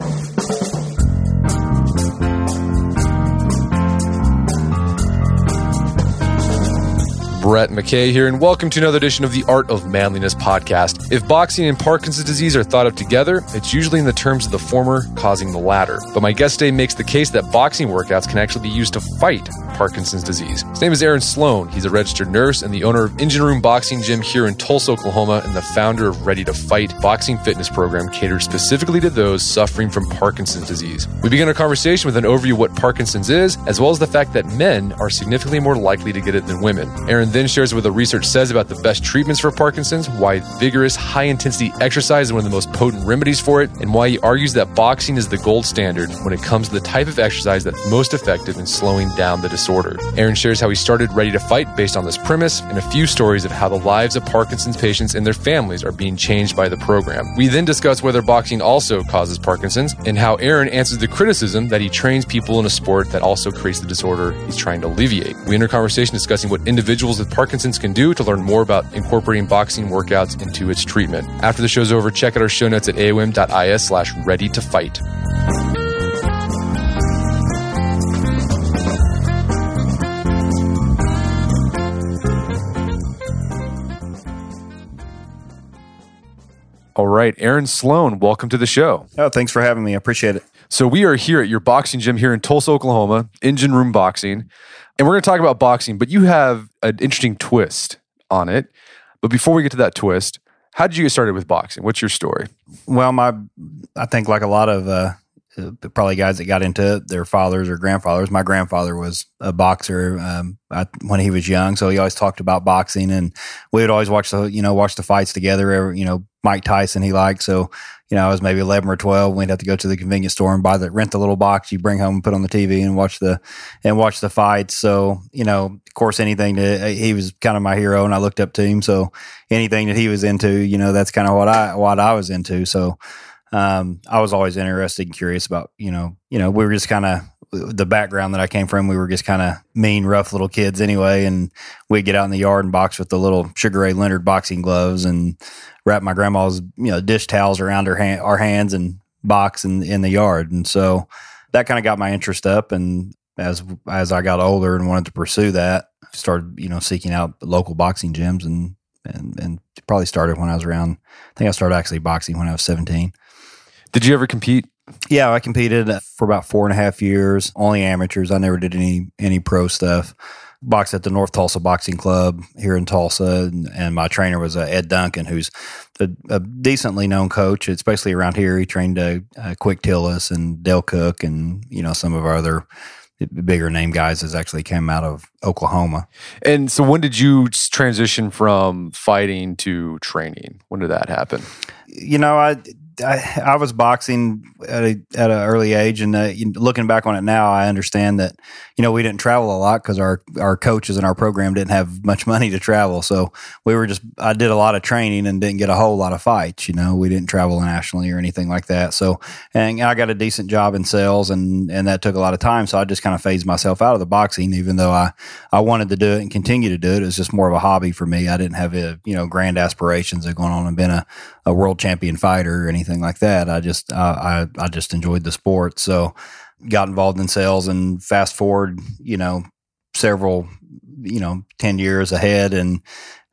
Thank you. Brett McKay here, and welcome to another edition of the Art of Manliness podcast. If boxing and Parkinson's disease are thought of together, it's usually in the terms of the former causing the latter. But my guest today makes the case that boxing workouts can actually be used to fight Parkinson's disease. His name is Aaron Sloan. He's a registered nurse and the owner of Engine Room Boxing Gym here in Tulsa, Oklahoma, and the founder of Ready to Fight boxing fitness program catered specifically to those suffering from Parkinson's disease. We begin our conversation with an overview of what Parkinson's is, as well as the fact that men are significantly more likely to get it than women. Aaron then shares what the research says about the best treatments for Parkinson's, why vigorous, high intensity exercise is one of the most potent remedies for it, and why he argues that boxing is the gold standard when it comes to the type of exercise that's most effective in slowing down the disorder. Aaron shares how he started Ready to Fight based on this premise and a few stories of how the lives of Parkinson's patients and their families are being changed by the program. We then discuss whether boxing also causes Parkinson's and how Aaron answers the criticism that he trains people in a sport that also creates the disorder he's trying to alleviate. We enter conversation discussing what individuals with Parkinson's can do to learn more about incorporating boxing workouts into its treatment. After the show's over, check out our show notes at aom.is slash ready to fight. All right, Aaron Sloan, welcome to the show. Oh, thanks for having me. I appreciate it. So we are here at your boxing gym here in Tulsa, Oklahoma, Engine Room Boxing, and we're going to talk about boxing. But you have an interesting twist on it. But before we get to that twist, how did you get started with boxing? What's your story? Well, my I think like a lot of uh, probably guys that got into it, their fathers or grandfathers. My grandfather was a boxer um, I, when he was young, so he always talked about boxing, and we would always watch the you know watch the fights together. You know, Mike Tyson he liked, so you know I was maybe eleven or twelve. We'd have to go to the convenience store and buy the rent the little box you bring home and put on the TV and watch the and watch the fights. So you know, of course, anything that he was kind of my hero, and I looked up to him. So anything that he was into, you know, that's kind of what I what I was into. So um, I was always interested and curious about, you know, you know, we were just kind of the background that I came from. We were just kind of mean, rough little kids anyway, and we'd get out in the yard and box with the little Sugar Ray Leonard boxing gloves and wrap my grandma's you know dish towels around her hand, our hands and box in in the yard. And so that kind of got my interest up. And as as I got older and wanted to pursue that, started you know seeking out local boxing gyms and and and probably started when I was around. I think I started actually boxing when I was seventeen. Did you ever compete? Yeah, I competed for about four and a half years, only amateurs. I never did any any pro stuff. Boxed at the North Tulsa Boxing Club here in Tulsa, and, and my trainer was uh, Ed Duncan, who's a, a, decently known coach, especially around here. He trained uh, uh, Quick Tillis and Dale Cook, and you know some of our other bigger name guys has actually came out of Oklahoma. And so, when did you transition from fighting to training? When did that happen? You know, I I, I was boxing at a, at an early age, and uh, looking back on it now, I understand that you know we didn't travel a lot because our our coaches and our program didn't have much money to travel. So we were just I did a lot of training and didn't get a whole lot of fights. You know, we didn't travel nationally or anything like that. So and I got a decent job in sales, and and that took a lot of time. So I just kind of phased myself out of the boxing, even though I I wanted to do it and continue to do it. It was just more of a hobby for me. I didn't have a you know grand aspirations of going on and being a, a world champion fighter or anything anything like that. I just I, I, I just enjoyed the sport, so got involved in sales. And fast forward, you know, several, you know, ten years ahead, and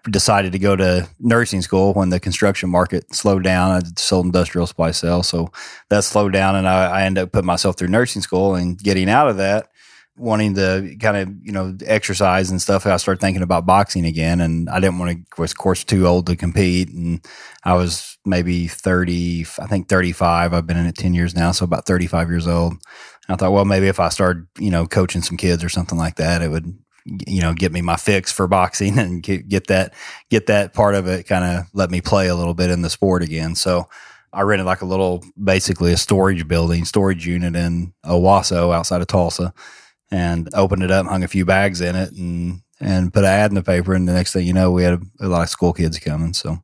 decided to go to nursing school when the construction market slowed down. I sold industrial supply sales, so that slowed down, and I, I ended up putting myself through nursing school and getting out of that wanting to kind of you know exercise and stuff, I started thinking about boxing again, and I didn't want to. Was of course too old to compete, and I was maybe thirty. I think thirty five. I've been in it ten years now, so about thirty five years old. And I thought, well, maybe if I started, you know, coaching some kids or something like that, it would, you know, get me my fix for boxing and get, get that get that part of it kind of let me play a little bit in the sport again. So. I rented like a little, basically a storage building, storage unit in Owasso outside of Tulsa and opened it up, hung a few bags in it, and and put an ad in the paper. And the next thing you know, we had a, a lot of school kids coming. So,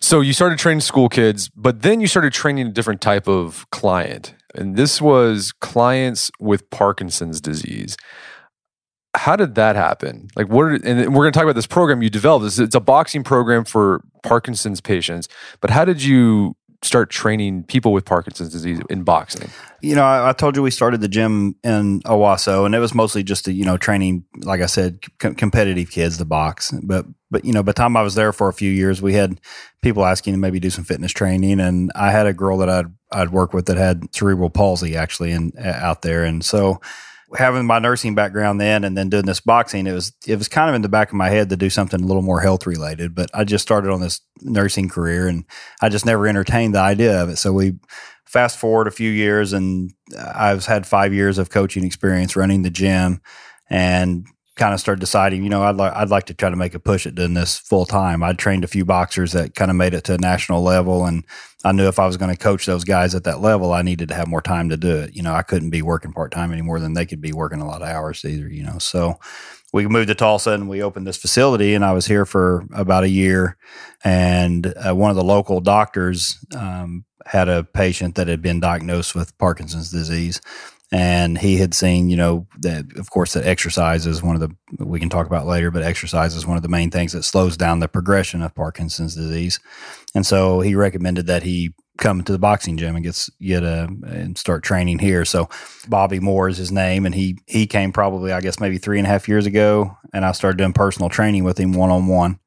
so you started training school kids, but then you started training a different type of client, and this was clients with Parkinson's disease. How did that happen? Like, what? Are, and we're going to talk about this program you developed. It's, it's a boxing program for Parkinson's patients. But how did you start training people with Parkinson's disease in boxing? You know, I, I told you we started the gym in Owasso, and it was mostly just to, you know training, like I said, com- competitive kids to box. But but you know, by the time I was there for a few years, we had people asking to maybe do some fitness training, and I had a girl that I'd I'd work with that had cerebral palsy actually, and out there, and so having my nursing background then and then doing this boxing, it was it was kind of in the back of my head to do something a little more health related. But I just started on this nursing career and I just never entertained the idea of it. So we fast forward a few years and uh, I've had five years of coaching experience running the gym and kind of started deciding, you know, I'd like I'd like to try to make a push at doing this full time. I'd trained a few boxers that kind of made it to a national level, and I knew if I was going to coach those guys at that level, I needed to have more time to do it. You know, I couldn't be working part time any more than they could be working a lot of hours either. You know, so we moved to Tulsa and we opened this facility, and I was here for about a year. And uh, one of the local doctors um, had a patient that had been diagnosed with Parkinson's disease and he had seen you know that of course that exercise is one of the we can talk about later but exercise is one of the main things that slows down the progression of parkinson's disease. And so he recommended that he come to the boxing gym and gets get a and start training here. So bobby moore is his name and he he came probably i guess maybe three and a half years ago and i started doing personal training with him one-on-one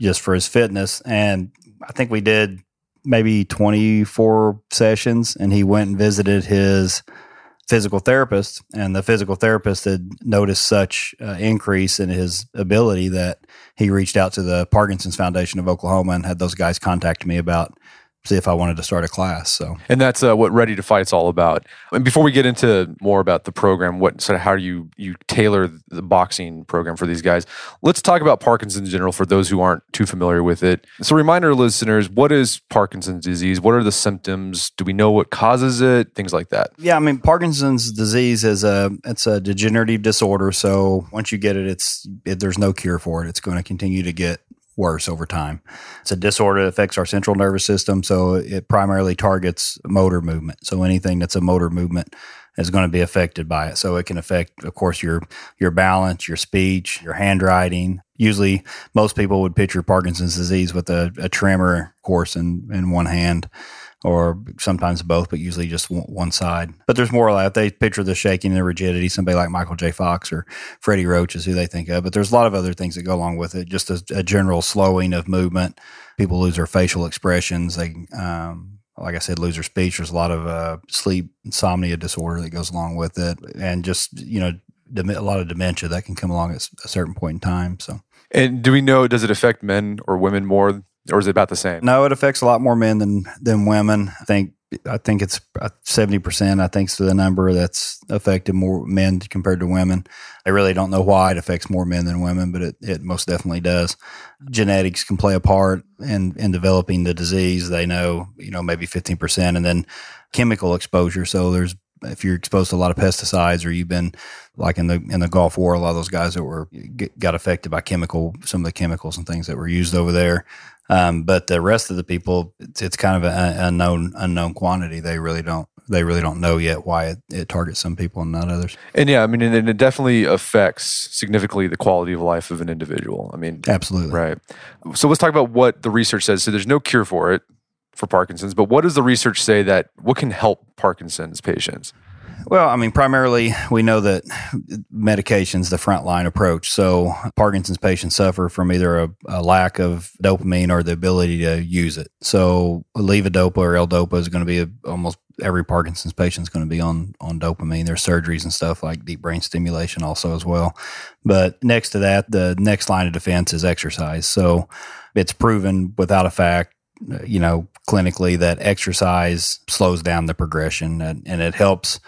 just for his fitness. And i think we did maybe 24 sessions and he went and visited his physical therapist, and the physical therapist had noticed such uh, increase in his ability that he reached out to the Parkinson's Foundation of Oklahoma and had those guys contact me about see if I wanted to start a class. So, and that's uh, what Ready to Fight's all about. And before we get into more about the program, what sort of how do you you tailor the boxing program for these guys? Let's talk about Parkinson's in general for those who aren't too familiar with it. So, reminder listeners, what is Parkinson's disease? What are the symptoms? Do we know what causes it? Things like that. Yeah, I mean, Parkinson's disease is a it's a degenerative disorder. So once you get it, it's it, there's no cure for it. It's going to continue to get worse over time. It's a disorder that affects our central nervous system, so it primarily targets motor movement. So anything that's a motor movement is going to be affected by it. So it can affect, of course, your your balance, your speech, your handwriting. Usually, most people would picture Parkinson's disease with a, a tremor, course, in, in one hand or sometimes both, but usually just one side. But there's more that. They picture the shaking and the rigidity, somebody like Michael J. Fox or Freddie Roach is who they think of. But there's a lot of other things that go along with it, just a, a general slowing of movement. People lose their facial expressions. They, um, like I said, lose their speech. There's a lot of uh, sleep insomnia disorder that goes along with it. And just, you know, a lot of dementia that can come along at a certain point in time. So, and do we know, does it affect men or women more or is it about the same? No, it affects a lot more men than than women. I think I think it's uh, seventy percent. I think is the number that's affected more men compared to women. I really don't know why it affects more men than women, but it, it most definitely does. Genetics can play a part in in developing the disease. They know you know maybe fifteen percent, and then chemical exposure. So there's if you're exposed to a lot of pesticides or you've been like in the in the Gulf War, a lot of those guys that were got affected by chemical some of the chemicals and things that were used over there. Um, but the rest of the people, it's, it's kind of an unknown unknown quantity. They really don't they really don't know yet why it, it targets some people and not others. And yeah, I mean, and it definitely affects significantly the quality of life of an individual. I mean, absolutely right. So let's talk about what the research says. So there's no cure for it for Parkinson's, but what does the research say that what can help Parkinson's patients? Well, I mean, primarily we know that medication's the frontline approach. So Parkinson's patients suffer from either a, a, lack of dopamine or the ability to use it. So levodopa or L-dopa is going to be a, almost every Parkinson's patient is going to be on on dopamine. There's surgeries and stuff like deep brain stimulation also as well. But next to that, the next line of defense is exercise. So it's proven without a fact you know, clinically that exercise slows down the progression and, and it helps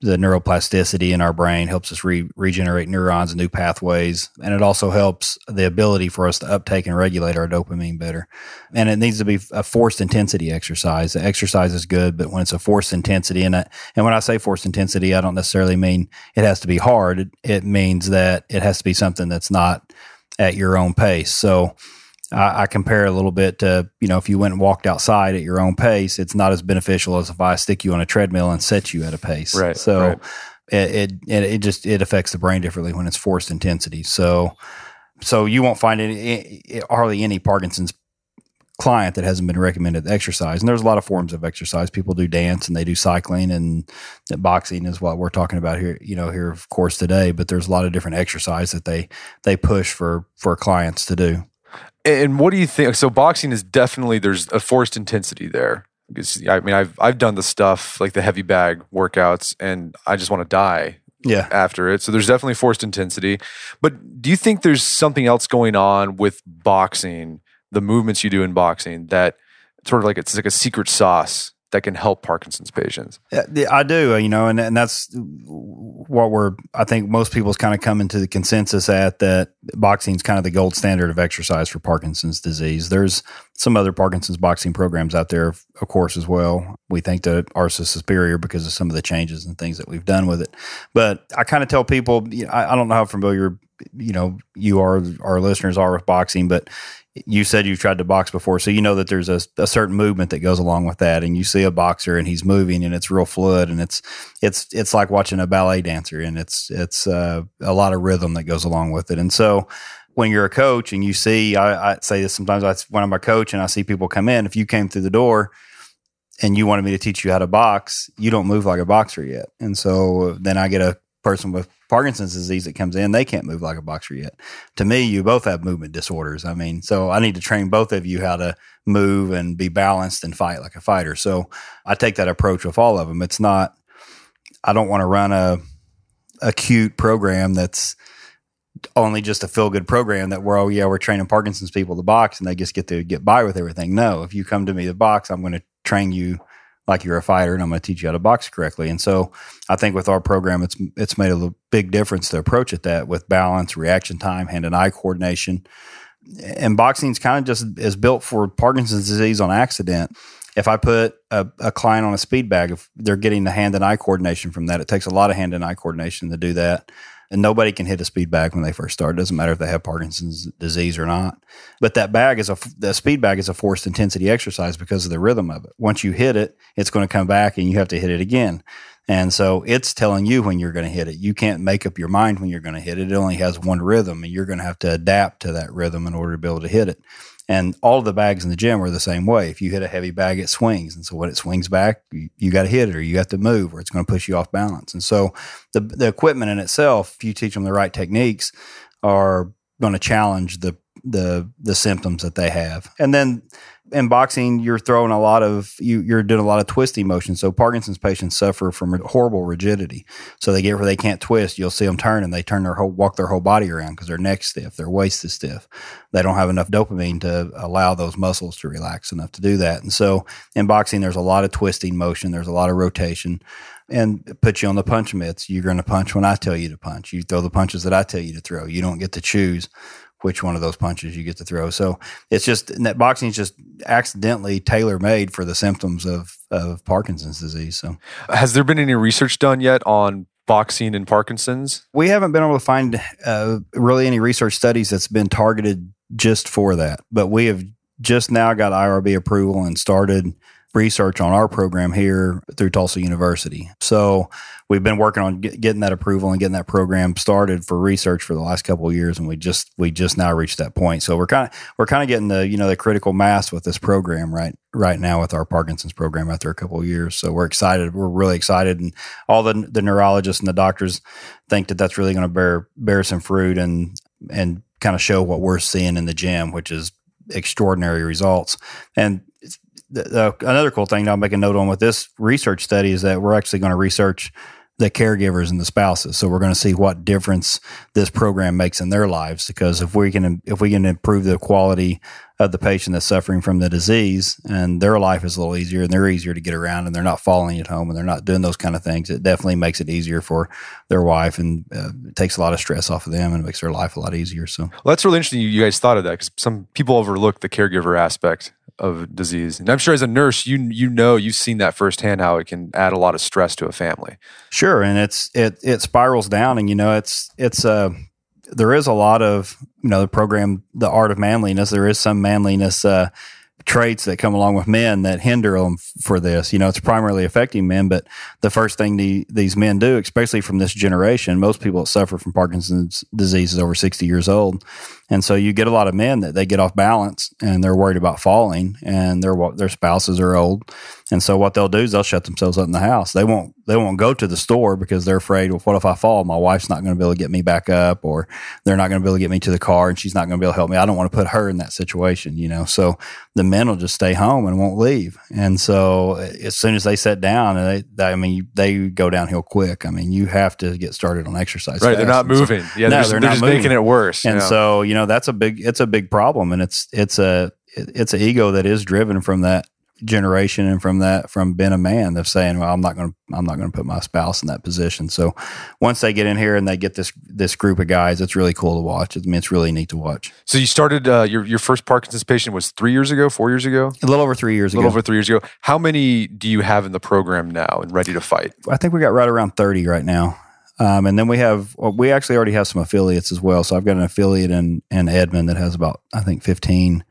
the neuroplasticity in our brain helps us re- regenerate neurons and new pathways. And it also helps the ability for us to uptake and regulate our dopamine better. And it needs to be a forced intensity exercise. The exercise is good but when it's a forced intensity and, and when i say forced intensity i don't necessarily mean it has to be hard. It, it means that it has to be something that's not at your own pace. So I, I, compare a little bit to, you know, if you went and walked outside at your own pace, it's not as beneficial as if I stick you on a treadmill and set you at a pace. Right. So right. It, it, it just, it affects the brain differently when it's forced intensity. So, so you won't find any, eh, eh, hardly any Parkinson's client that hasn't been recommended exercise. And there's a lot of forms of exercise. People do dance and they do cycling and boxing is what we're talking about here, you know, here of course today, but there's a lot of different exercise that they they push for for clients to do. And what do you think? So boxing is definitely there's a forced intensity there. Because I mean, I've I've done the stuff like the heavy bag workouts, and I just want to die. Yeah. After it, so there's definitely forced intensity. But do you think there's something else going on with boxing, the movements you do in boxing, that sort of like it's like a secret sauce that can help Parkinson's patients? I do, uh, you know, and, and that's what we're, I think most people's kind of coming to the consensus at that boxing is kind of the gold standard of exercise for Parkinson's disease. There's some other Parkinson's boxing programs out there, of course, as well. We think that ours is superior because of some of the changes and things that we've done with it. But I kind of tell people, you know, I, I don't know how familiar you know you are our listeners are with boxing but you said you've tried to box before, so you know that there's a, a, certain movement that goes along with that. And you see a boxer and he's moving and it's real fluid and it's it's it's like watching a ballet dancer and it's it's uh, a lot of rhythm that goes along with it. And so when you're a coach and you see, I, I say this sometimes I, when I'm a coach and I see people come in, if you came through the door and you wanted me to teach you how to box, you don't move like a boxer yet. And so then I get a person with Parkinson's disease that comes in, they can't move like a boxer yet. To me, you both have movement disorders. I mean, so I need to train both of you how to move and be balanced and fight like a fighter. So I take that approach with all of them. It's not, I don't want to run a acute program that's only just a feel good program that we're, oh, yeah, we're training Parkinson's people to box and they just get to get by with everything. No, if you come to me to box, I'm going to train you like you're a fighter and I'm going to teach you how to box correctly. And so I think with our program, it's it's made a big difference to approach it that with balance, reaction time, hand and eye coordination. And boxing is kind of just is built for Parkinson's disease on accident. If I put a, a client on a speed bag, if they're getting the hand and eye coordination from that, it takes a lot of hand and eye coordination to do that and nobody can hit a speed bag when they first start. It doesn't matter if they have Parkinson's disease or not. But that bag is a the speed bag is a forced intensity exercise because of the rhythm of it. Once you hit it, it's going to come back and you have to hit it again. And so it's telling you when you're going to hit it. You can't make up your mind when you're going to hit it. It only has one rhythm and you're going to have to adapt to that rhythm in order to be able to hit it. And all of the bags in the gym are the same way. If you hit a heavy bag, it swings. And so when it swings back, you, you got to hit it or you have to move or it's going to push you off balance. And so the, the equipment in itself, if you teach them the right techniques, are going to challenge the, the, the symptoms that they have. And then in boxing, you're throwing a lot of you, you're doing a lot of twisting motion. So Parkinson's patients suffer from horrible rigidity. So they get where they can't twist. You'll see them turn and they turn their whole walk their whole body around because their neck's stiff, their waist is stiff. They don't have enough dopamine to allow those muscles to relax enough to do that. And so in boxing, there's a lot of twisting motion. There's a lot of rotation. And put you on the punch mitts. You're going to punch when I tell you to punch. You throw the punches that I tell you to throw. You don't get to choose which one of those punches you get to throw. So it's just that boxing is just accidentally tailor made for the symptoms of of Parkinson's disease. So has there been any research done yet on boxing and Parkinson's? We haven't been able to find uh, really any research studies that's been targeted just for that, but we have just now got IRB approval and started research on our program here through Tulsa University. So we've been working on get, getting that approval and getting that program started for research for the last couple of years, and we just we just now reached that point. So we're kind of we're kind of getting the you know the critical mass with this program right right now with our Parkinson's program after a couple of years. So we're excited. We're really excited, and all the the neurologists and the doctors think that that's really going to bear bear some fruit and and kind of show what we're seeing in the gym, which is extraordinary results. And the, another cool thing I'll make a note on with this research study is that we're actually going to research the caregivers and the spouses. So we're going to see what difference this program makes in their lives. Because if we can if we can improve the quality of the patient that's suffering from the disease and their life is a little easier and they're easier to get around and they're not falling at home and they're not doing those kind of things, it definitely makes it easier for their wife and uh, it takes a lot of stress off of them and makes their life a lot easier. So well, that's really interesting. You guys thought of that because some people overlook the caregiver aspect of disease. And I'm sure as a nurse, you you know you've seen that firsthand how it can add a lot of stress to a family. Sure, and it's it it spirals down, and you know it's it's uh there is a lot of you know the program the art of manliness. There is some manliness. Uh, traits that come along with men that hinder them for this. You know, it's primarily affecting men, but the first thing the, these men do, especially from this generation, most people that suffer from Parkinson's disease is over 60 years old. And so you get a lot of men that they get off balance and they're worried about falling and their their spouses are old. And so what they'll do is they'll shut themselves up in the house. They won't they won't go to the store because they're afraid, well, what if I fall? My wife's not going to be able to get me back up or they're not going to be able to get me to the car and she's not going to be able to help me. I don't want to put her in that situation, you know. So the men will just stay home and won't leave. And so eh, as soon as they sit down and they, I mean, they go downhill quick. I mean, you have to get started on exercise. Right. They're not moving. So, yeah. They're, no, just, they're, they're just moving. making it worse. And so, you know, that's a big, it's a big problem and it's, it's a, it's an ego that is driven from that generation and from that from being a man of saying well i'm not going to i'm not going to put my spouse in that position. So once they get in here and they get this this group of guys it's really cool to watch. I mean it's really neat to watch. So you started uh, your your first parkinson's patient was three years ago four years ago? A little over three years ago. a little over three years ago. How many do you have in the program now and ready to fight? I think we got right around 30 right now um, and then we have well, we actually already have some affiliates as well so i've got an affiliate in in edmond that has about i think 15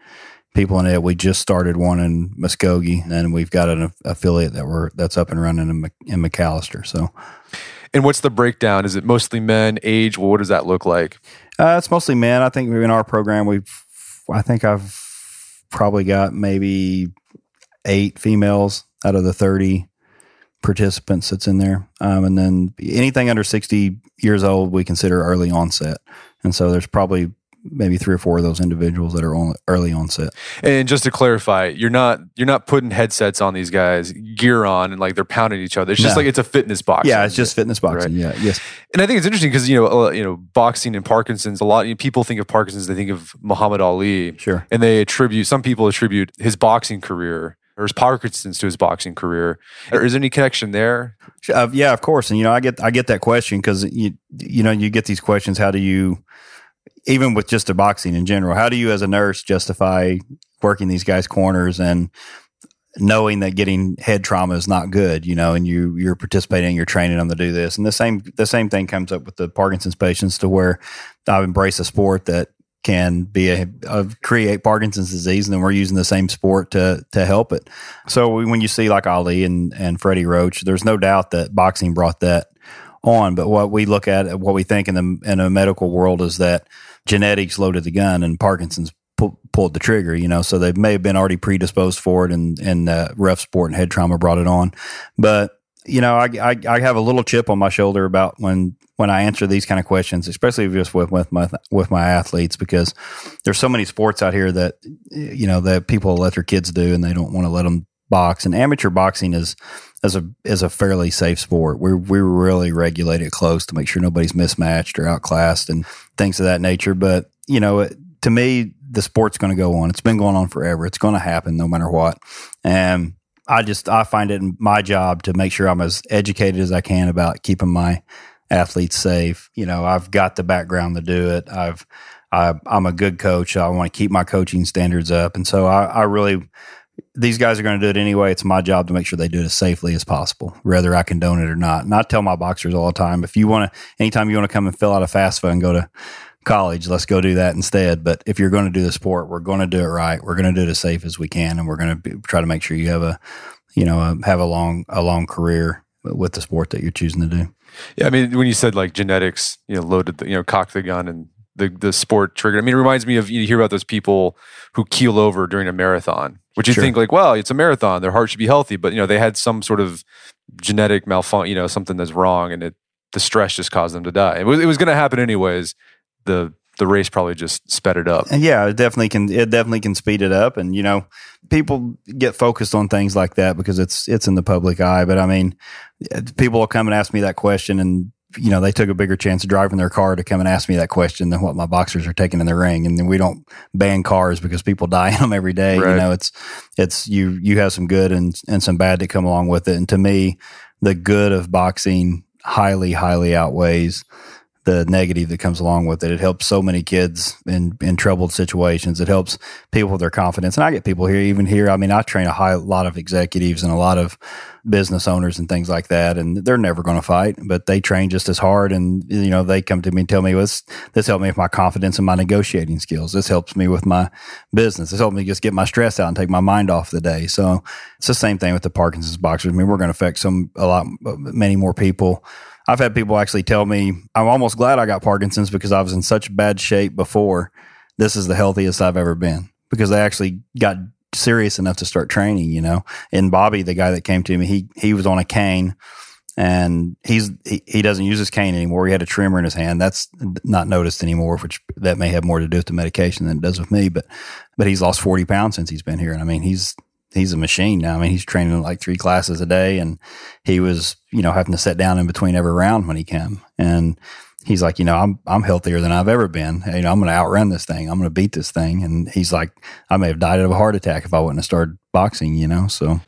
people in it. We just started one in Muskogee, and we've got an affiliate that we're that's up and running in, in McAlester. So, and what's the breakdown? Is it mostly men? Age? Well, what does that look like? Uh, it's mostly men. I think in our program, we've I think I've probably got maybe eight females out of the thirty participants that's in there. Um, and then anything under 60 years old, we consider early onset. And so there's probably maybe three or four of those individuals that are on early onset. And just to clarify, you're not you're not putting headsets on these guys, gear on, and like they're pounding each other. It's just no. like it's a fitness box. Yeah, it's just fitness boxing. Right? Yeah, yes. And I think it's interesting because you know uh, you know boxing and Parkinson's. A lot you know, people think of Parkinson's, they think of Muhammad Ali. Sure. And they attribute some people attribute his boxing career or his Parkinson's to his boxing career. Is there any connection there? Uh, yeah, of course. And you know, I get I get that question because you you know you get these questions. How do you even with just a boxing in general, how do you as a nurse justify working these guys corners and knowing that getting head trauma is not good, you know, and you you're participating, you're training them to do this. And the same the same thing comes up with the Parkinson's patients to where I've embraced a sport that can be a, a, create Parkinson's disease, and then we're using the same sport to to help it. So when you see like Ali and and Freddie Roach, there's no doubt that boxing brought that on. But what we look at, what we think in the in a medical world is that genetics loaded the gun and Parkinson's pu- pulled the trigger, you know, so they may have been already predisposed for it and, and uh, rough sport and head trauma brought it on. But, you know, I, I, I, have a little chip on my shoulder about when, when I answer these kind of questions, especially just with, with my, with my athletes, because there's so many sports out here that, you know, that people let their kids do and they don't want to let them box and amateur boxing is as a is a fairly safe sport. We we really regulate it close to make sure nobody's mismatched or outclassed and things of that nature. But you know, to me, the sport's going to go on. It's been going on forever. It's going to happen no matter what. And I just I find it my job to make sure I'm as educated as I can about keeping my athletes safe. You know, I've got the background to do it. I've I, am a good coach. I want to keep my coaching standards up, and so I, I really these guys are going to do it anyway. It's my job to make sure they do it as safely as possible, whether I condone it or not. And I tell my boxers all the time, if you want to, anytime you want to come and fill out a FAFSA and go to college. Let's go do that instead. But if you're going to do the sport, we're going to do it right. We're going to do it as safe as we can, and we're going to try to make sure you have a, you know, a, have a long a long career with the sport that you're choosing to do. Yeah, I mean, when you said like genetics, you know, loaded, the, you know, cocked the gun and the the sport triggered. I mean, it reminds me of you hear about those people who keel over during a marathon, which you Sure. think like, well, it's a marathon, their heart should be healthy, but you know, they had some sort of genetic malfunction, you know, something that's wrong, and it the stress just caused them to die. It was it was going to happen anyways. The the race probably just sped it up. Yeah, it definitely can. It definitely can speed it up. And you know, people get focused on things like that because it's it's in the public eye. But I mean, people will come and ask me that question, and you know, they took a bigger chance of driving their car to come and ask me that question than what my boxers are taking in the ring. And then we don't ban cars because people die in them every day. Right. You know, it's it's you you have some good and and some bad that come along with it. And to me, the good of boxing highly highly outweighs the negative that comes along with it. It helps so many kids in in troubled situations. It helps people with their confidence. And I get people here, even here. I mean, I train a high lot of executives and a lot of business owners and things like that, and they're never going to fight, but they train just as hard. And you know, they come to me and tell me, well, this this helped me with my confidence and my negotiating skills. This helps me with my business. This helped me just get my stress out and take my mind off the day. So it's the same thing with the Parkinson's boxers. I mean, we're going to affect some a lot many more people. I've had people actually tell me, I'm almost glad I got Parkinson's because I was in such bad shape before. This is the healthiest I've ever been because they actually got serious enough to start training, you know. And Bobby, the guy that came to me, he he was on a cane and he's he, he doesn't use his cane anymore. He had a tremor in his hand. That's not noticed anymore, which that may have more to do with the medication than it does with me. But but he's lost 40 pounds since he's been here. And I mean, he's he's a machine now. I mean, he's training like three classes a day, and he was, you know, having to sit down in between every round when he came. And he's like, you know, I'm I'm healthier than I've ever been. You know, I'm going to outrun this thing. I'm going to beat this thing. And he's like, I may have died of a heart attack if I wouldn't have started boxing. You know, so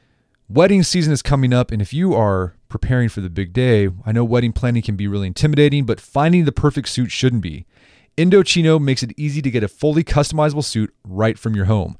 Wedding season is coming up, and if you are preparing for the big day, I know wedding planning can be really intimidating, but finding the perfect suit shouldn't be. Indochino makes it easy to get a fully customizable suit right from your home.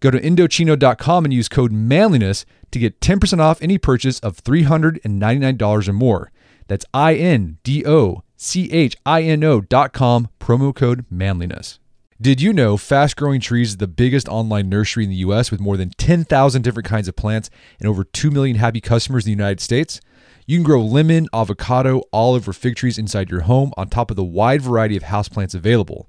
Go to Indochino.com and use code manliness to get 10% off any purchase of $399 or more. That's I N D O C H I N O dot com, promo code manliness. Did you know Fast Growing Trees is the biggest online nursery in the US with more than 10,000 different kinds of plants and over 2 million happy customers in the United States? You can grow lemon, avocado, olive, or fig trees inside your home on top of the wide variety of houseplants available.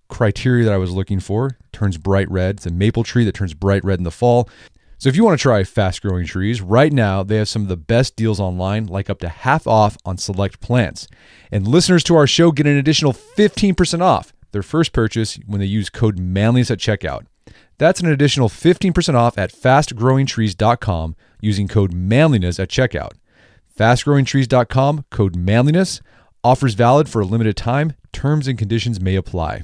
criteria that I was looking for. Turns bright red. It's a maple tree that turns bright red in the fall. So if you want to try fast growing trees, right now they have some of the best deals online, like up to half off on select plants. And listeners to our show get an additional 15% off their first purchase when they use code manliness at checkout. That's an additional 15% off at fastgrowingtrees.com using code manliness at checkout. Fastgrowingtrees.com, code manliness. Offers valid for a limited time. Terms and conditions may apply.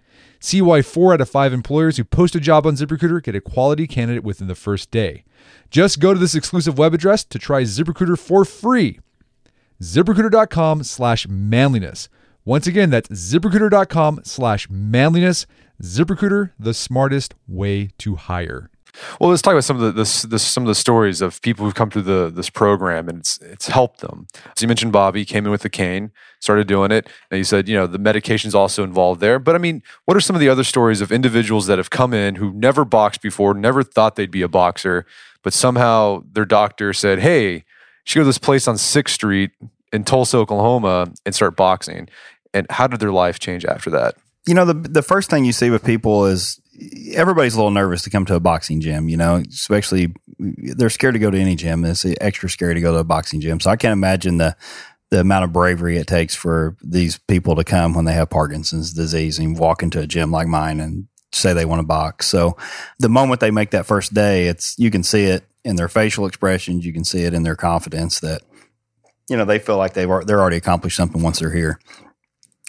See why four out of five employers who post a job on ZipRecruiter get a quality candidate within the first day. Just go to this exclusive web address to try ZipRecruiter for free. ZipRecruiter.com slash manliness. Once again, that's ziprecruiter.com slash manliness. ZipRecruiter, the smartest way to hire. Well, let's talk about some of the this, this, some of the stories of people who've come through the this program, and it's it's helped them. So you mentioned Bobby came in with the cane, started doing it, and you said you know the medication's also involved there. But I mean, what are some of the other stories of individuals that have come in who never boxed before, never thought they'd be a boxer, but somehow their doctor said, "Hey, you should go to this place on Sixth Street in Tulsa, Oklahoma, and start boxing." And how did their life change after that? You know, the the first thing you see with people is everybody's a little nervous to come to a boxing gym. You know, especially they're scared to go to any gym. It's extra scary to go to a boxing gym. So I can't imagine the the amount of bravery it takes for these people to come when they have Parkinson's disease and walk into a gym like mine and say they want to box. So the moment they make that first day, it's you can see it in their facial expressions, you can see it in their confidence that you know they feel like they've they're already accomplished something once they're here.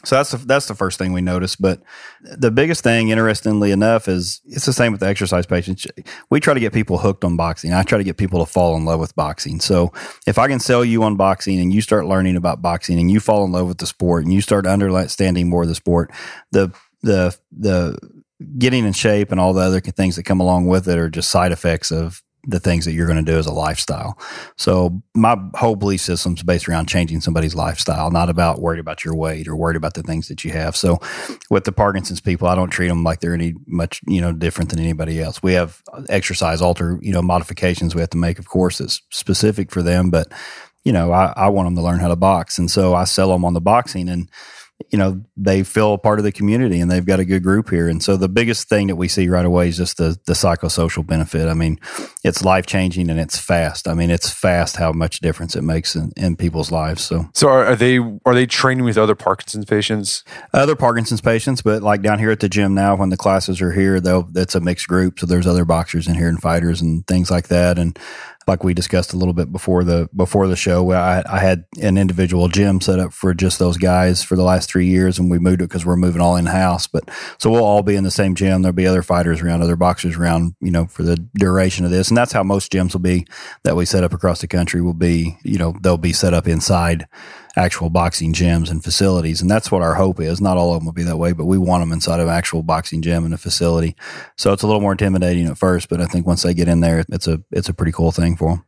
So that's the, that's the first thing we notice. But the biggest thing, interestingly enough, is it's the same with the exercise patients. We try to get people hooked on boxing. I try to get people to fall in love with boxing. So if I can sell you on boxing and you start learning about boxing and you fall in love with the sport and you start understanding more of the sport, the the the getting in shape and all the other things that come along with it are just side effects of the things that you're going to do as a lifestyle. So my whole belief system is based around changing somebody's lifestyle, not about worried about your weight or worried about the things that you have. So with the Parkinson's people, I don't treat them like they're any much, you know, different than anybody else. We have uh, exercise alter, you know, modifications we have to make, of course, that's specific for them, but you know, I, I want them to learn how to box. And so I sell them on the boxing and, you know they feel a part of the community and they've got a good group here. And so the biggest thing that we see right away is just the the psychosocial benefit. I mean it's life changing and it's fast. I mean it's fast how much difference it makes in, in people's lives. So so are, are they are they training with other parkinson's patients? Other parkinson's patients but like down here at the gym now when the classes are here though that's a mixed group. So there's other boxers in here and fighters and things like that. And like we discussed a little bit before the before the show. I, I had an individual gym set up for just those guys for the last three years, and we moved it because we're moving all in house. But so we'll all be in the same gym. There'll be other fighters around, other boxers around, you know, for the duration of this, and that's how most gyms will be that we set up across the country. Will be, you know, they'll be set up inside actual boxing gyms and facilities. And that's what our hope is. Not all of them will be that way, but we want them inside of actual boxing gym and a facility. So it's a little more intimidating at first, but I think once they get in there, it's a, it's a pretty cool thing for them.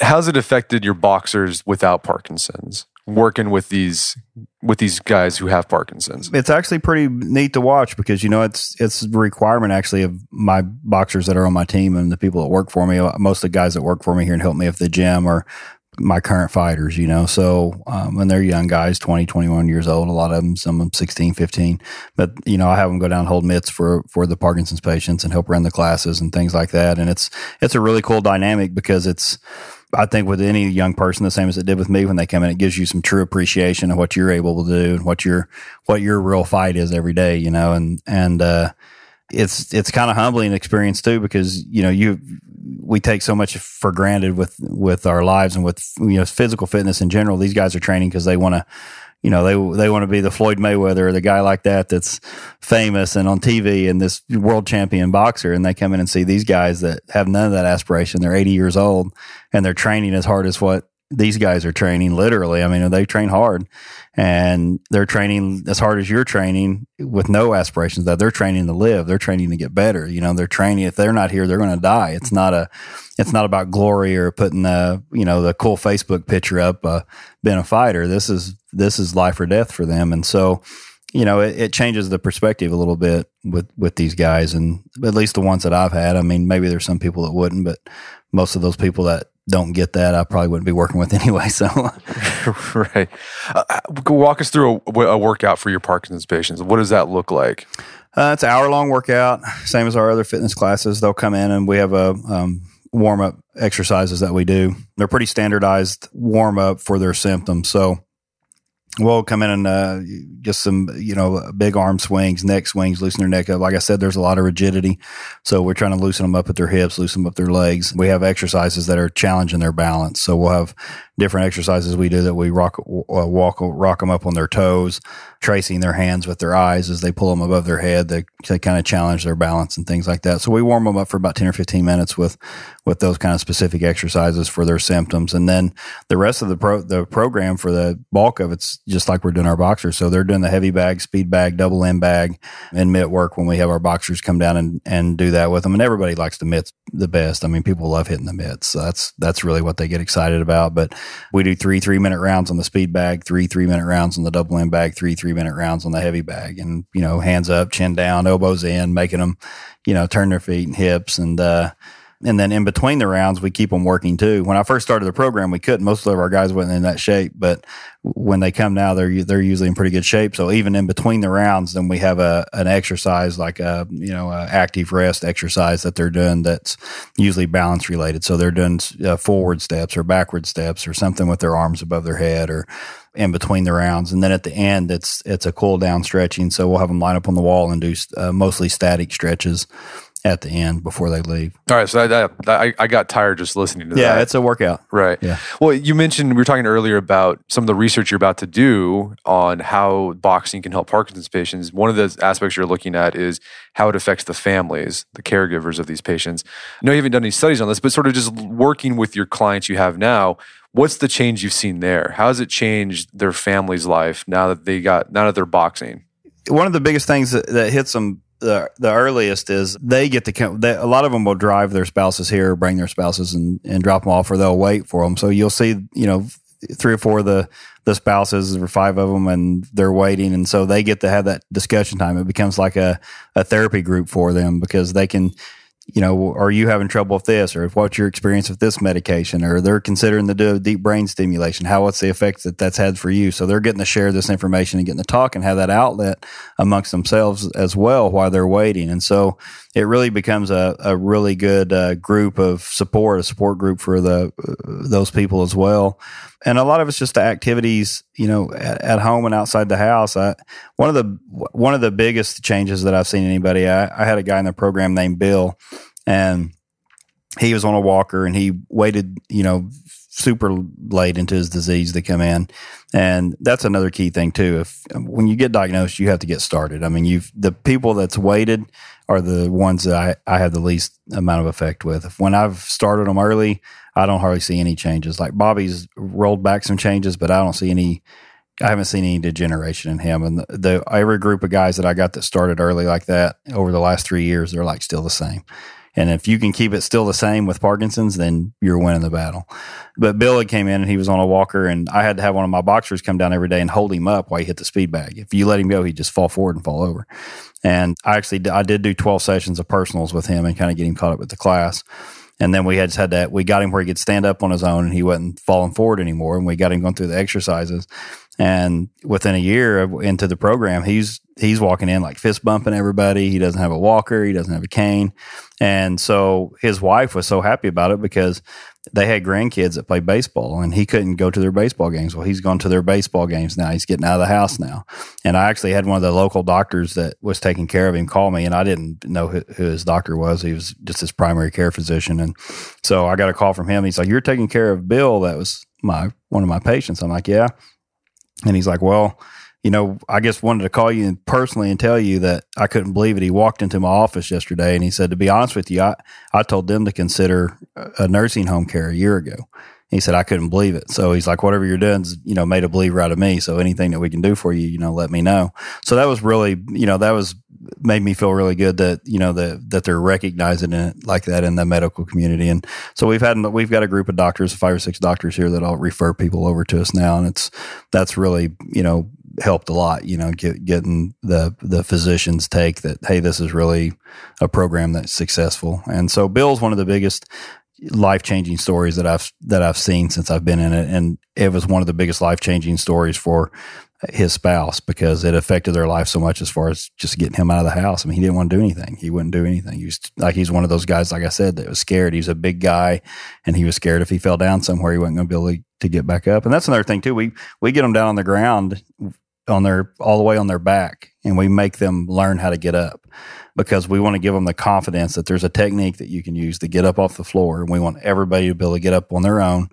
How's it affected your boxers without Parkinson's? working with these with these guys who have Parkinson's. It's actually pretty neat to watch because you know it's it's a requirement actually of my boxers that are on my team and the people that work for me. Most of the guys that work for me here and help me at the gym are my current fighters, you know. So um, when they're young guys, 20, 21 years old, a lot of them, some of them 16, 15. But, you know, I have them go down and hold mitts for, for the Parkinson's patients and help run the classes and things like that. And it's, it's a really cool dynamic because it's, I think with any young person, the same as it did with me when they come in, it gives you some true appreciation of what you're able to do and what your, what your real fight is every day, you know, and, and, uh, it's, it's kind of humbling experience too, because, you know, you, we take so much for granted with with our lives and with you know physical fitness in general. These guys are training because they want to you know they they want to be the Floyd Mayweather or the guy like that that's famous and on TV and this world champion boxer, and they come in and see these guys that have none of that aspiration. They're 80 years old and they're training as hard as what these guys are training. Literally, I mean, they train hard, and they're training as hard as you're training with no aspirations. That they're training to live. They're training to get better. You know, they're training. If they're not here, they're going to die. It's not a it's not about glory or putting the you know the cool Facebook picture up uh, being a fighter. This is this is life or death for them, and so you know it, it, changes the perspective a little bit with with these guys, and at least the ones that I've had. I mean, maybe there's some people that wouldn't, but most of those people that don't get that, I probably wouldn't be working with anyway. So, right. Uh, walk us through a, a, workout for your Parkinson's patients. What does that look like? Uh, it's an hour long workout, same as our other fitness classes. They'll come in and we have a um, warm up exercises that we do. They're pretty standardized warm up for their symptoms. So we'll come in and uh, just some, you know, big arm swings, neck swings, loosen their neck up. Like I said, there's a lot of rigidity. So we're trying to loosen them up at their hips, loosen them up their legs. We have exercises that are challenging their balance. So we'll have different exercises we do that we rock, uh, walk, rock them up on their toes, tracing their hands with their eyes as they pull them above their head. They, they kind of challenge their balance and things like that. So we warm them up for about 10 or 15 minutes with, with those kind of specific exercises for their symptoms. And then the rest of the pro, the program for the bulk of it's just like we're doing our boxers. So they're doing the heavy bag, speed bag, double end bag and mitt work when we have our boxers come down and, and do that with them. And everybody likes the mitts the best. I mean, people love hitting the mitts. So that's, that's really what they get excited about. But we do three three minute rounds on the speed bag, three three minute rounds on the double end bag, three three minute rounds on the heavy bag, and you know hands up, chin down, elbows in, making them you know turn their feet and hips and. uh and then in between the rounds, we keep them working too. When I first started the program, we couldn't. Most of our guys wasn't in that shape, but when they come now, they're they're usually in pretty good shape. So even in between the rounds, then we have a an exercise like a you know a active rest exercise that they're doing that's usually balance related. So they're doing uh, forward steps or backward steps or something with their arms above their head or in between the rounds. And then at the end, it's it's a cool down stretching. So we'll have them line up on the wall and do uh, mostly static stretches at the end before they leave. All right, so I, I, I got tired just listening to yeah, that. Yeah, it's a workout. Right. Yeah. Well, you mentioned we were talking earlier about some of the research you're about to do on how boxing can help Parkinson's patients. One of the aspects you're looking at is how it affects the families, the caregivers of these patients. I know you haven't done any studies on this, but sort of just working with your clients you have now. What's the change you've seen there? How has it changed their family's life now that they got now that they're boxing? One of the biggest things that, that hits them the the earliest is they get to come. They, a lot of them will drive their spouses here, bring their spouses, and and drop them off, or they'll wait for them. So you'll see, you know, three or four of the the spouses or five of them, and they're waiting, and so they get to have that discussion time. It becomes like a a therapy group for them because they can you know, are you having trouble with this, or what's your experience with this medication, or they're considering to do deep brain stimulation? How what's the effect that that's had for you? So they're getting to share this information and getting to talk and have that outlet amongst themselves as well while they're waiting. And so it really becomes a, a really good uh, group of support, a support group for the uh, those people as well. And a lot of it's just the activities, you know, at, at home and outside the house. I, one of the one of the biggest changes that I've seen anybody. I, I had a guy in the program named Bill, and he was on a walker and he waited, you know, super late into his disease to come in. And that's another key thing too. If when you get diagnosed, you have to get started. I mean, you've the people that's waited are the ones that I, I have the least amount of effect with. When I've started them early, I don't hardly see any changes. Like Bobby's rolled back some changes, but I don't see any. I haven't seen any degeneration in him. And the, the every group of guys that I got that started early like that over the last three years, they're like still the same. And if you can keep it still the same with Parkinson's, then you're winning the battle. But Bill had came in and he was on a walker, and I had to have one of my boxers come down every day and hold him up while he hit the speed bag. If you let him go, he'd just fall forward and fall over. And I actually I did do 12 sessions of personals with him and kind of get him caught up with the class. And then we had just had that. We got him where he could stand up on his own and he wasn't falling forward anymore. And we got him going through the exercises. And within a year into the program, he's he's walking in like fist bumping everybody. He doesn't have a walker. He doesn't have a cane. And so his wife was so happy about it because they had grandkids that play baseball and he couldn't go to their baseball games. Well, he's gone to their baseball games now. He's getting out of the house now. And I actually had one of the local doctors that was taking care of him call me and I didn't know who, who his doctor was. He was just his primary care physician. And so I got a call from him. He's like, You're taking care of Bill. That was my one of my patients. I'm like, Yeah. And he's like, Well, you know, I just wanted to call you personally and tell you that I couldn't believe it. He walked into my office yesterday and he said, to be honest with you, I, I told them to consider a nursing home care a year ago. He said, I couldn't believe it. So he's like, whatever you're doing's, you know, made a believer out of me. So anything that we can do for you, you know, let me know. So that was really, you know, that was made me feel really good that, you know, that, that they're recognizing it like that in the medical community. And so we've had, we've got a group of doctors, five or six doctors here that all refer people over to us now. And it's, that's really, you know, helped a lot, you know, get, getting the the physicians take that hey, this is really a program that's successful. And so Bill's one of the biggest life changing stories that I've that I've seen since I've been in it, and it was one of the biggest life changing stories for his spouse because it affected their life so much as far as just getting him out of the house. I mean, he didn't want to do anything. He wouldn't do anything. He was like he's one of those guys, like I said, that was scared. He's a big guy, and he was scared if he fell down somewhere, he wasn't going to be able to, get back up. And that's another thing too. We we get them down on the ground on their all the way on their back and we make them learn how to get up because we want to give them the confidence that there's a technique that you can use to get up off the floor and we want everybody to be able to get up on their own.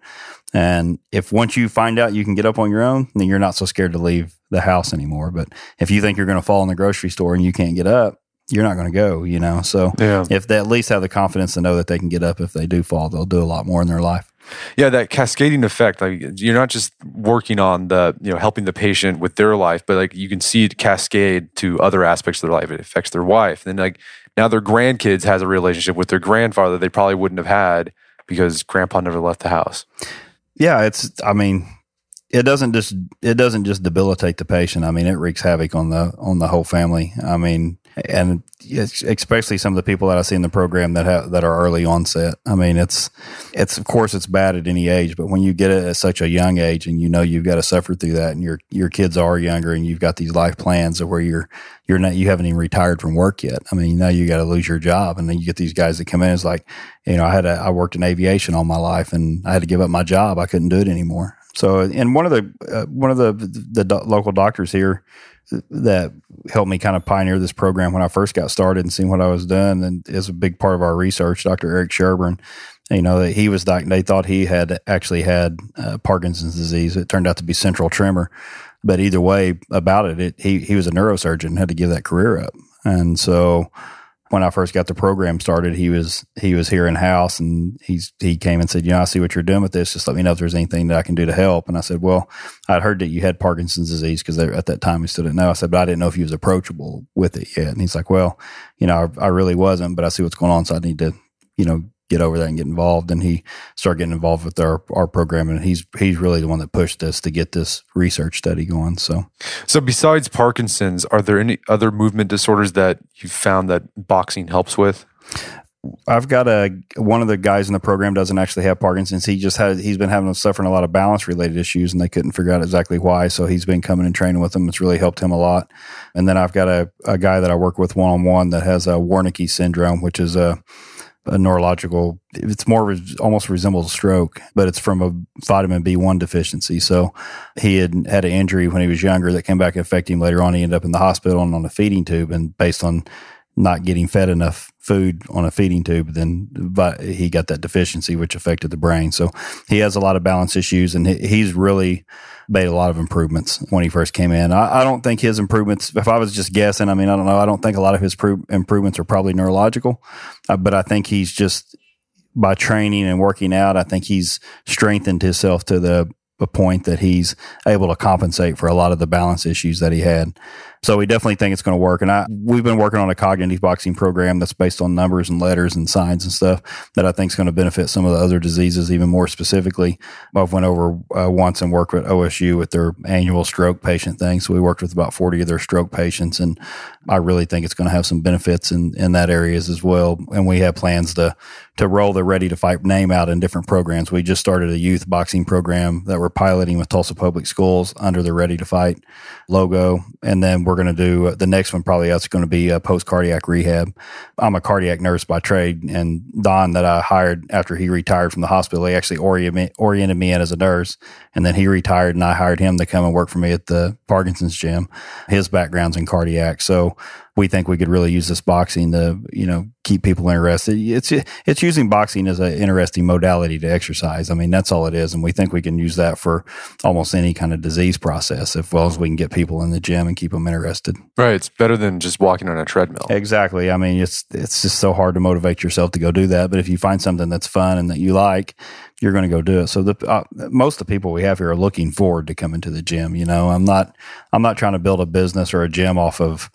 And if once you find out you can get up on your own then you're not so scared to leave the house anymore. But if you think you're going to fall in the grocery store and you can't get up you're not going to go you know? So yeah. if they at least have the confidence to know that they can get up if they do fall they'll do a lot more in their life yeah, that cascading effect. Like you're not just working on the, you know, helping the patient with their life, but like you can see it cascade to other aspects of their life. It affects their wife. And then like now their grandkids has a relationship with their grandfather they probably wouldn't have had because grandpa never left the house. Yeah, it's I mean, it doesn't just it doesn't just debilitate the patient. I mean, it wreaks havoc on the on the whole family. I mean, and especially some of the people that I see in the program that have that are early onset. I mean, it's it's of course it's bad at any age, but when you get it at such a young age, and you know you've got to suffer through that, and your your kids are younger, and you've got these life plans of where you're you're not you haven't even retired from work yet. I mean, now you got to lose your job, and then you get these guys that come in. It's like, you know, I had a, I worked in aviation all my life, and I had to give up my job. I couldn't do it anymore. So, and one of the uh, one of the the do- local doctors here that helped me kind of pioneer this program when I first got started and seeing what I was doing. And is a big part of our research, Dr. Eric Sherburn. You know that he was they thought he had actually had uh, Parkinson's disease. It turned out to be essential tremor, but either way about it, it he he was a neurosurgeon, had to give that career up, and so when I first got the program started, he was he was here in house and he's he came and said, you know, I see what you're doing with this. Just let me know if there's anything that I can do to help. And I said, well, I'd heard that you had Parkinson's disease because at that time we still didn't know. I said, but I didn't know if he was approachable with it yet. And he's like, well, you know, I, I really wasn't, but I see what's going on, so I need to, you know, get over that and get involved. And he started getting involved with our, our program. And he's, he's really the one that pushed us to get this research study going. So, so besides Parkinson's, are there any other movement disorders that you found that boxing helps with? I've got a one of the guys in the program doesn't actually have Parkinson's. He just has he's been having suffering a lot of balance related issues, and they couldn't figure out exactly why. So he's been coming and training with them. It's really helped him a lot. And then I've got a, a guy that I work with one on one that has a Wernicke syndrome, which is a a neurological. It's more almost resembles a stroke, but it's from a vitamin B1 deficiency. So he had had an injury when he was younger that came back and affected him later on. He ended up in the hospital and on a feeding tube, and based on not getting fed enough food on a feeding tube, then but he got that deficiency, which affected the brain. So he has a lot of balance issues, and he's really made a lot of improvements when he first came in. I, I, don't think his improvements, if I was just guessing, I mean, I don't know. I don't think a lot of his pro- improvements are probably neurological, uh, but I think he's just by training and working out, I think he's strengthened himself to the a point that he's able to compensate for a lot of the balance issues that he had. So we definitely think it's going to work. And I, we've been working on a cognitive boxing program that's based on numbers and letters and signs and stuff that I think is going to benefit some of the other diseases even more specifically. I've went over uh, once and worked with OSU with their annual stroke patient thing. So we worked with about 40 of their stroke patients. And I really think it's going to have some benefits in, in that areas as well. And we have plans to, to roll the Ready to Fight name out in different programs. We just started a youth boxing program that we're piloting with Tulsa Public Schools under the Ready to Fight logo. And then we're going to do the next one. Probably that's going to be a post cardiac rehab. I'm a cardiac nurse by trade, and Don that I hired after he retired from the hospital, he actually oriented me in as a nurse, and then he retired, and I hired him to come and work for me at the Parkinson's gym. His background's in cardiac, so we think we could really use this boxing to you know keep people interested. It's it's using boxing as an interesting modality to exercise. I mean that's all it is, and we think we can use that for almost any kind of disease process, as well as we can get people in the gym and keep them interested. Right, it's better than just walking on a treadmill. Exactly. I mean it's it's just so hard to motivate yourself to go do that, but if you find something that's fun and that you like, you're going to go do it. So the uh, most of the people we have here are looking forward to coming to the gym. You know, I'm not I'm not trying to build a business or a gym off of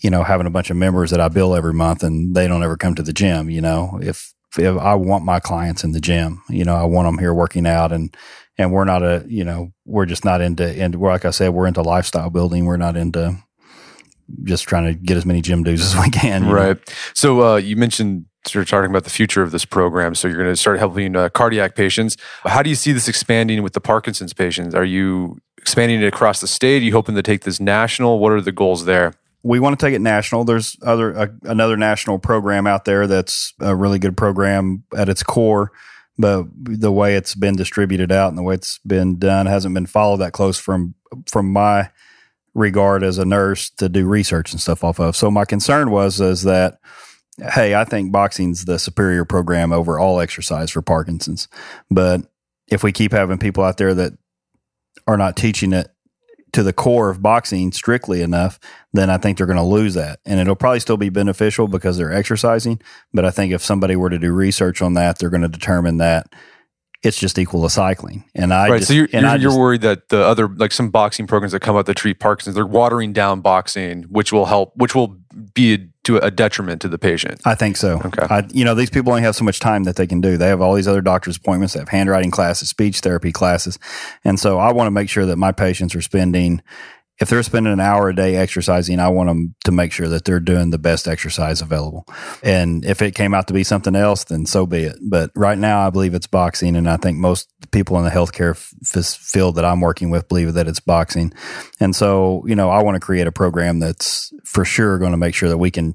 you know, having a bunch of members that I bill every month and they don't ever come to the gym, you know, if, if I want my clients in the gym, you know, I want them here working out and, and we're not a, you know, we're just not into, and we're like I said, we're into lifestyle building. We're not into just trying to get as many gym dues as we can. Right. Know? So, uh, you mentioned you're talking about the future of this program. So you're going to start helping uh, cardiac patients. How do you see this expanding with the Parkinson's patients? Are you expanding it across the state? Are you hoping to take this national? What are the goals there? We want to take it national. There's other uh, another national program out there that's a really good program at its core, but the way it's been distributed out and the way it's been done hasn't been followed that close from from my regard as a nurse to do research and stuff off of. So my concern was is that hey, I think boxing's the superior program over all exercise for Parkinson's, but if we keep having people out there that are not teaching it to the core of boxing strictly enough, then I think they're going to lose that. And it'll probably still be beneficial because they're exercising. But I think if somebody were to do research on that, they're going to determine that it's just equal to cycling. And I right. Just, so you're, you're, you're worried that the other like some boxing programs that come out that treat Parkinson's, they're watering down boxing, which will help, which will be a, to a detriment to the patient. I think so. Okay. I, you know, these people only have so much time that they can do. They have all these other doctor's appointments. They have handwriting classes, speech therapy classes, and so I want to make sure that my patients are spending if they're spending an hour a day exercising, I want them to make sure that they're doing the best exercise available. And if it came out to be something else, then so be it. But right now, I believe it's boxing. And I think most people in the healthcare f- field that I'm working with believe that it's boxing. And so, you know, I want to create a program that's for sure going to make sure that we can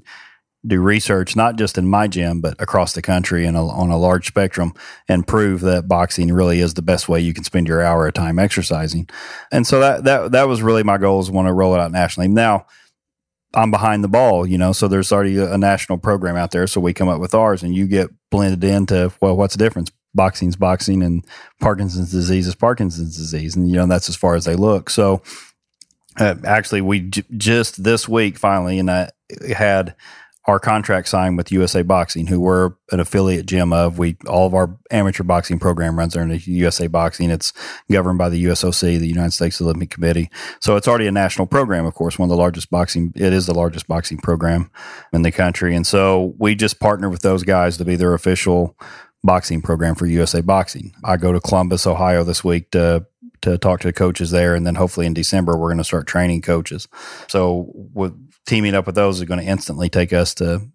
do research, not just in my gym, but across the country and on a large spectrum, and prove that boxing really is the best way you can spend your hour of time exercising. And so that that that was really my goal is want to roll it out nationally. Now I'm behind the ball, you know, so there's already a, a national program out there. So we come up with ours, and you get blended into well, what's the difference? Boxing's boxing, and Parkinson's disease is Parkinson's disease, and you know that's as far as they look. So. Uh, actually, we j- just this week finally, and I had our contract signed with USA Boxing, who we're an affiliate gym of. We all of our amateur boxing program runs under USA Boxing. It's governed by the USOC, the United States Olympic Committee. So it's already a national program, of course, one of the largest boxing. It is the largest boxing program in the country, and so we just partner with those guys to be their official boxing program for USA Boxing. I go to Columbus, Ohio this week to to talk to the coaches there, and then hopefully in December we're going to start training coaches. So with teaming up with those is going to instantly take us to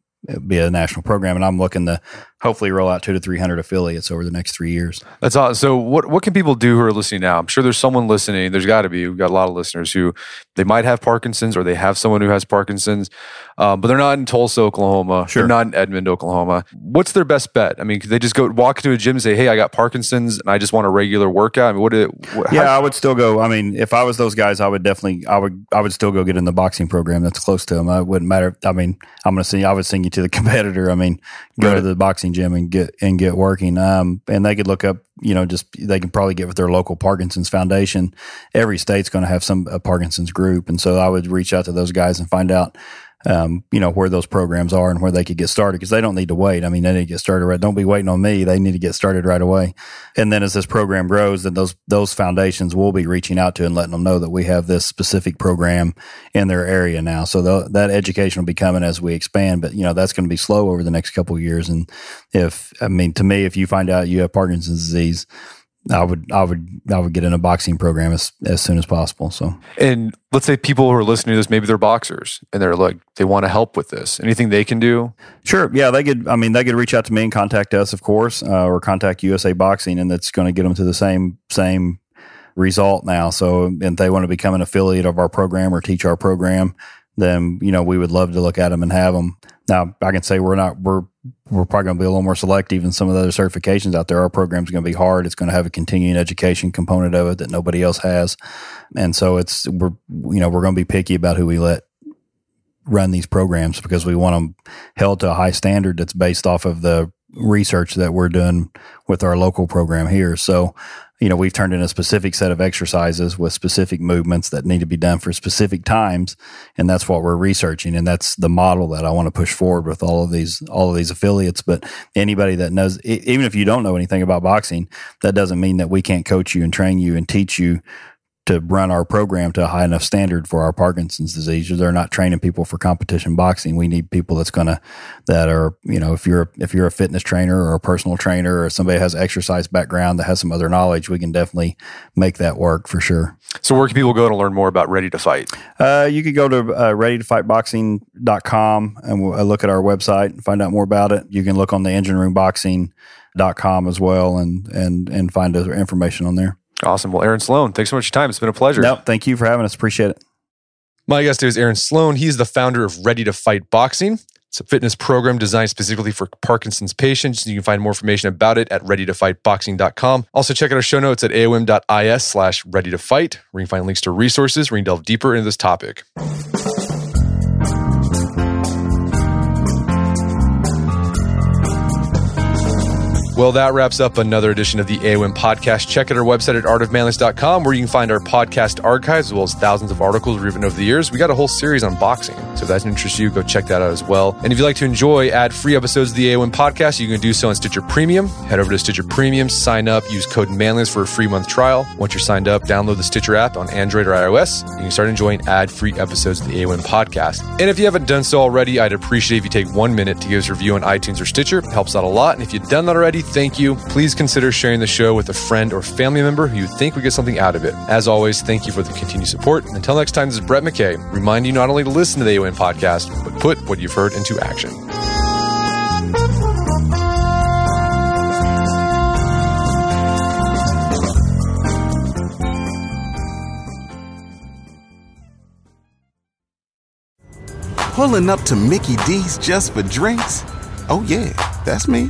be a national program. And I'm looking to hopefully roll out two to 300 affiliates over the next three years. That's awesome. So what, what can people do who are listening now? I'm sure there's someone listening. There's got to be, we've got a lot of listeners who they might have Parkinson's or they have someone who has Parkinson's, um, but they're not in Tulsa, Oklahoma. Sure. They're not in Edmond, Oklahoma. What's their best bet? I mean, could they just go walk into a gym and say, Hey, I got Parkinson's and I just want a regular workout. I mean, what, it, what yeah, I would still go. I mean, if I was those guys, I would definitely, I would, I would still go get in the boxing program that's close to them. I wouldn't matter. I mean, I'm going to sing, I would sing you to the competitor. I mean, go right. to the boxing gym and get, and get working. Um, and they could look up, you know, just they can probably get with their local Parkinson's Foundation. Every state's going to have some a Parkinson's group, and so I would reach out to those guys and find out um, you know, where those programs are and where they could get started because they don't need to wait. I mean, they need to get started right. Don't be waiting on me. They need to get started right away. And then as this program grows, then those, those foundations will be reaching out to and letting them know that we have this specific program in their area now. So that education will be coming as we expand, but you know, that's going to be slow over the next couple of years. And if, I mean, to me, if you find out you have Parkinson's disease, I would, I would, I would get in a boxing program as, as soon as possible. So, and let's say people who are listening to this, maybe they're boxers and they're like, they want to help with this. Anything they can do? Sure. Yeah. They could, I mean, they could reach out to me and contact us, of course, uh, or contact USA Boxing, and that's going to get them to the same, same result now. So if they want to become an affiliate of our program or teach our program, then you know we would love to look at them and have them. Now I can say we're not we're we're probably going to be a little more selective in some of the other certifications out there. Our program's going to be hard. It's going to have a continuing education component of it that nobody else has, and so it's we're you know we're going to be picky about who we let run these programs because we want them held to a high standard that's based off of the research that we're doing with our local program here. So, you know, we've turned in a specific set of exercises with specific movements that need to be done for specific times. And that's what we're researching. And that's the model that I want to push forward with all of these, all of these affiliates. But anybody that knows, even if you don't know anything about boxing, that doesn't mean that we can't coach you and train you and teach you to run our program to a high enough standard for our Parkinson's disease. They're not training people for competition boxing. We need people that's going to that are you know if you're if you're a fitness trainer or a personal trainer or somebody has exercise background that has some other knowledge, we can definitely make that work for sure. So where can people go to learn more about Ready to Fight? Uh, you could go to uh, readytofightboxing.com and we'll, uh, look at our website and find out more about it. You can look on the engine room boxing.com as well and and and find other information on there. Awesome. Well, Aaron Sloan, thanks so much for your time. It's been a pleasure. No, thank you for having us. Appreciate it. My guest today is Aaron Sloan. He's the founder of Ready to Fight Boxing. It's a fitness program designed specifically for Parkinson's patients. You can find more information about it at readytofightboxing.com. Also, check out our show notes at aom.is slash ready to fight, where you can find links to resources where you can delve deeper into this topic. Well, that wraps up another edition of the AOM podcast. Check out our website at artofmanliness.com where you can find our podcast archives as well as thousands of articles we've written over the years. We got a whole series on boxing. So if that interests you, go check that out as well. And if you'd like to enjoy ad free episodes of the AOM podcast, you can do so on Stitcher Premium. Head over to Stitcher Premium, sign up, use code manliness for a free month trial. Once you're signed up, download the Stitcher app on Android or iOS. And you can start enjoying ad free episodes of the AOM podcast. And if you haven't done so already, I'd appreciate if you take one minute to give us a review on iTunes or Stitcher. It helps out a lot. And if you've done that already, thank you. Please consider sharing the show with a friend or family member who you think would get something out of it. As always, thank you for the continued support. Until next time, this is Brett McKay, reminding you not only to listen to the AOM podcast, but put what you've heard into action. Pulling up to Mickey D's just for drinks? Oh, yeah, that's me.